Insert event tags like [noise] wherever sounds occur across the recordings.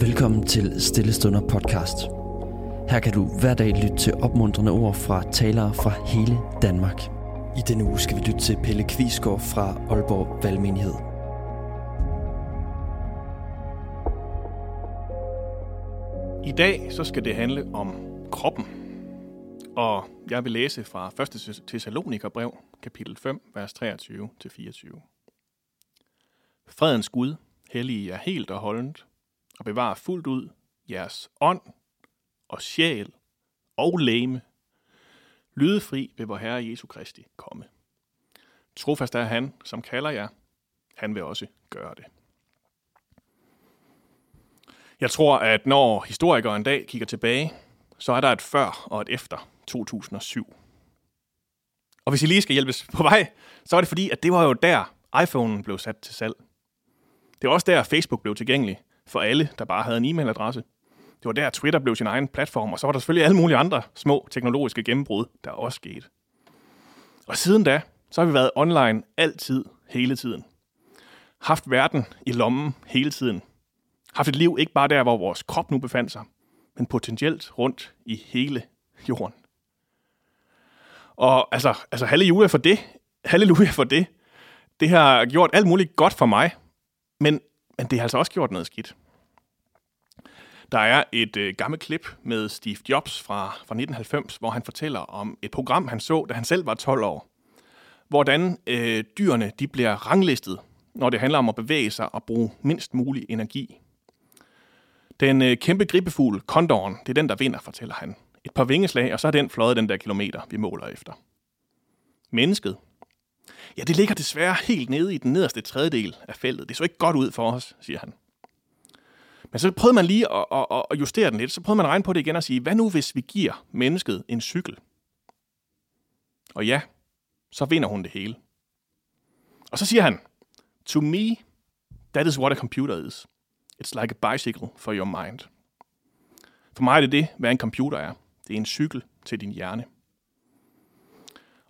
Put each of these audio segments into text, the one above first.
Velkommen til Stillestunder podcast. Her kan du hver dag lytte til opmuntrende ord fra talere fra hele Danmark. I denne uge skal vi lytte til Pelle Kvisgaard fra Aalborg Valgmenighed. I dag så skal det handle om kroppen. Og jeg vil læse fra 1. Thessalonikerbrev, kapitel 5, vers 23-24. Fredens Gud, hellige er helt og holdent, og bevare fuldt ud jeres ånd og sjæl og læme, lydefri ved vor Herre Jesu Kristi komme. Trofast er han, som kalder jer. Han vil også gøre det. Jeg tror, at når historikere en dag kigger tilbage, så er der et før og et efter 2007. Og hvis I lige skal hjælpes på vej, så er det fordi, at det var jo der, iPhone blev sat til salg. Det var også der, Facebook blev tilgængelig for alle, der bare havde en e-mailadresse. Det var der, Twitter blev sin egen platform, og så var der selvfølgelig alle mulige andre små teknologiske gennembrud, der også skete. Og siden da, så har vi været online altid, hele tiden. Haft verden i lommen hele tiden. Haft et liv ikke bare der, hvor vores krop nu befandt sig, men potentielt rundt i hele jorden. Og altså, altså halleluja for det. Halleluja for det. Det har gjort alt muligt godt for mig, men, men det har altså også gjort noget skidt. Der er et øh, gammelt klip med Steve Jobs fra, fra 1990, hvor han fortæller om et program, han så, da han selv var 12 år. Hvordan øh, dyrene de bliver ranglistet, når det handler om at bevæge sig og bruge mindst mulig energi. Den øh, kæmpe gribefugl, kondoren, det er den, der vinder, fortæller han. Et par vingeslag, og så er den fløjet den der kilometer, vi måler efter. Mennesket, ja, det ligger desværre helt nede i den nederste tredjedel af feltet. Det så ikke godt ud for os, siger han. Men så prøvede man lige at, at, at justere den lidt. Så prøvede man at regne på det igen og sige, hvad nu hvis vi giver mennesket en cykel? Og ja, så vinder hun det hele. Og så siger han, To me, that is what a computer is. It's like a bicycle for your mind. For mig er det det, hvad en computer er. Det er en cykel til din hjerne.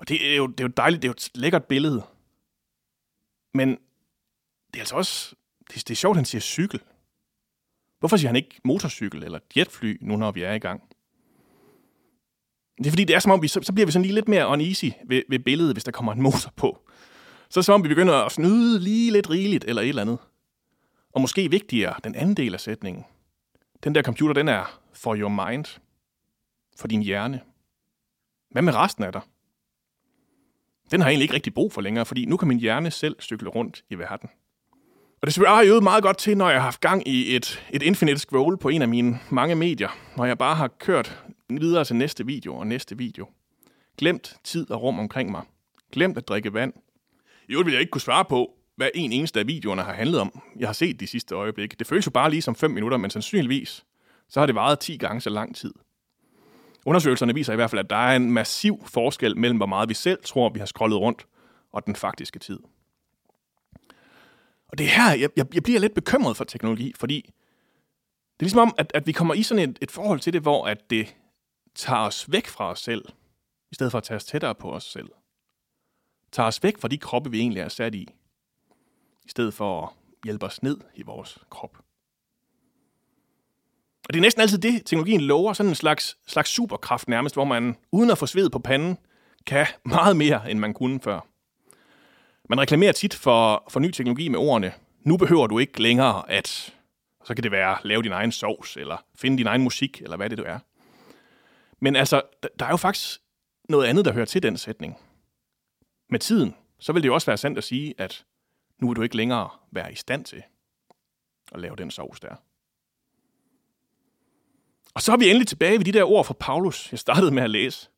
Og det er jo, det er jo dejligt, det er jo et lækkert billede. Men det er altså også, det, det er sjovt, at han siger cykel. Hvorfor siger han ikke motorcykel eller jetfly, nu når vi er i gang? Det er fordi, det er som om, vi, så, så bliver vi sådan lige lidt mere uneasy ved, ved billedet, hvis der kommer en motor på. Så er det som om, vi begynder at snyde lige lidt rigeligt eller et eller andet. Og måske vigtigere, den anden del af sætningen. Den der computer, den er for your mind. For din hjerne. Hvad med resten af dig? Den har jeg egentlig ikke rigtig brug for længere, fordi nu kan min hjerne selv cykle rundt i verden. Og det har jeg meget godt til, når jeg har haft gang i et, et infinite scroll på en af mine mange medier, når jeg bare har kørt videre til næste video og næste video. Glemt tid og rum omkring mig. Glemt at drikke vand. I øvrigt vil jeg ikke kunne svare på, hvad en eneste af videoerne har handlet om. Jeg har set de sidste øjeblikke. Det føles jo bare lige som 5 minutter, men sandsynligvis så har det varet 10 gange så lang tid. Undersøgelserne viser i hvert fald, at der er en massiv forskel mellem, hvor meget vi selv tror, vi har scrollet rundt, og den faktiske tid. Og det er her, jeg, jeg, jeg bliver lidt bekymret for teknologi, fordi det er ligesom om, at, at vi kommer i sådan et, et forhold til det, hvor at det tager os væk fra os selv, i stedet for at tage os tættere på os selv. Tager os væk fra de kroppe, vi egentlig er sat i, i stedet for at hjælpe os ned i vores krop. Og det er næsten altid det, teknologien lover, sådan en slags, slags superkraft nærmest, hvor man uden at få sved på panden, kan [laughs] meget mere, end man kunne før. Man reklamerer tit for, for ny teknologi med ordene, nu behøver du ikke længere at, så kan det være, lave din egen sovs, eller finde din egen musik, eller hvad det du er. Men altså, der er jo faktisk noget andet, der hører til den sætning. Med tiden, så vil det jo også være sandt at sige, at nu vil du ikke længere være i stand til at lave den sovs der. Og så er vi endelig tilbage ved de der ord fra Paulus, jeg startede med at læse.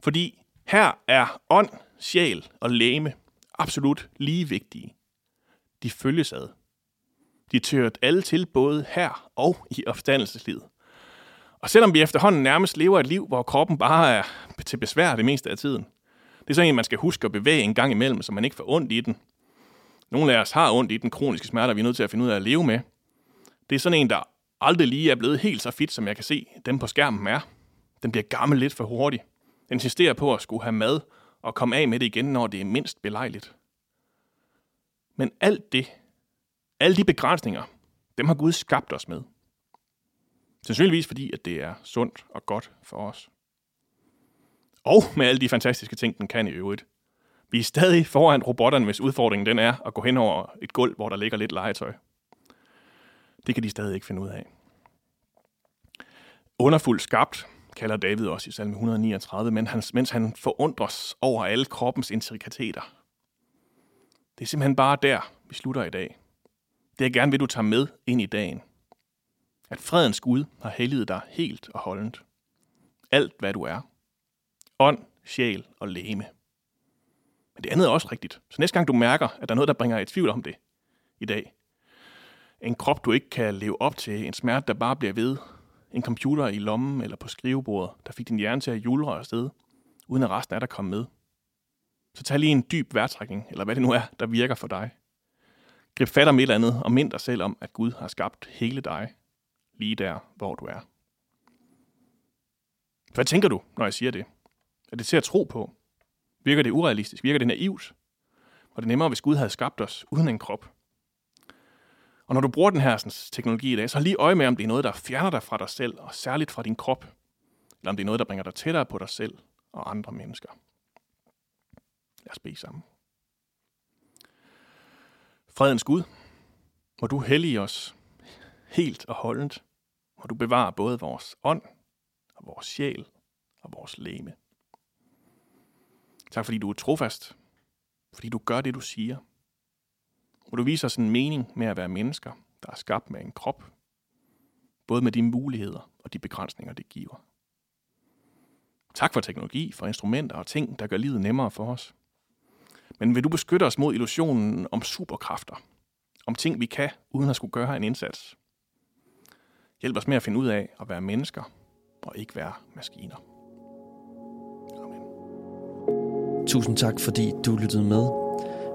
Fordi her er ånd, sjæl og læme absolut lige vigtige. De følges ad. De tørt alle til både her og i opstandelseslivet. Og selvom vi efterhånden nærmest lever et liv, hvor kroppen bare er til besvær det meste af tiden, det er sådan en, man skal huske at bevæge en gang imellem, så man ikke får ondt i den. Nogle af os har ondt i den kroniske smerte, vi er nødt til at finde ud af at leve med. Det er sådan en, der aldrig lige er blevet helt så fit, som jeg kan se dem på skærmen er. Den bliver gammel lidt for hurtigt. Den insisterer på at skulle have mad og komme af med det igen, når det er mindst belejligt. Men alt det, alle de begrænsninger, dem har Gud skabt os med. Sandsynligvis fordi, at det er sundt og godt for os. Og med alle de fantastiske ting, den kan i øvrigt. Vi er stadig foran robotterne, hvis udfordringen den er at gå hen over et gulv, hvor der ligger lidt legetøj. Det kan de stadig ikke finde ud af. Underfuldt skabt, kalder David også i salme 139, men han, mens han forundres over alle kroppens intrikateter. Det er simpelthen bare der, vi slutter i dag. Det jeg gerne vil, du tager med ind i dagen. At fredens Gud har helliget dig helt og holdent. Alt, hvad du er. Ånd, sjæl og læme. Men det andet er også rigtigt. Så næste gang du mærker, at der er noget, der bringer i tvivl om det i dag. En krop, du ikke kan leve op til. En smerte, der bare bliver ved. En computer i lommen eller på skrivebordet, der fik din hjerne til at julre afsted, uden at resten af dig kom med. Så tag lige en dyb vejrtrækning, eller hvad det nu er, der virker for dig. Grib fat om et eller andet, og mind dig selv om, at Gud har skabt hele dig, lige der, hvor du er. Hvad tænker du, når jeg siger det? Er det til at tro på? Virker det urealistisk? Virker det naivt? Og det er nemmere, hvis Gud havde skabt os uden en krop. Og når du bruger den her sådan, teknologi i dag, så lige øje med, om det er noget, der fjerner dig fra dig selv, og særligt fra din krop. Eller om det er noget, der bringer dig tættere på dig selv og andre mennesker. Lad os bede sammen. Fredens Gud, må du hellige os helt og holdent. Må du bevare både vores ånd og vores sjæl og vores læme. Tak fordi du er trofast. Fordi du gør det, du siger hvor du viser os en mening med at være mennesker, der er skabt med en krop. Både med de muligheder og de begrænsninger, det giver. Tak for teknologi, for instrumenter og ting, der gør livet nemmere for os. Men vil du beskytte os mod illusionen om superkræfter? Om ting, vi kan, uden at skulle gøre en indsats? Hjælp os med at finde ud af at være mennesker og ikke være maskiner. Tusind tak, fordi du lyttede med.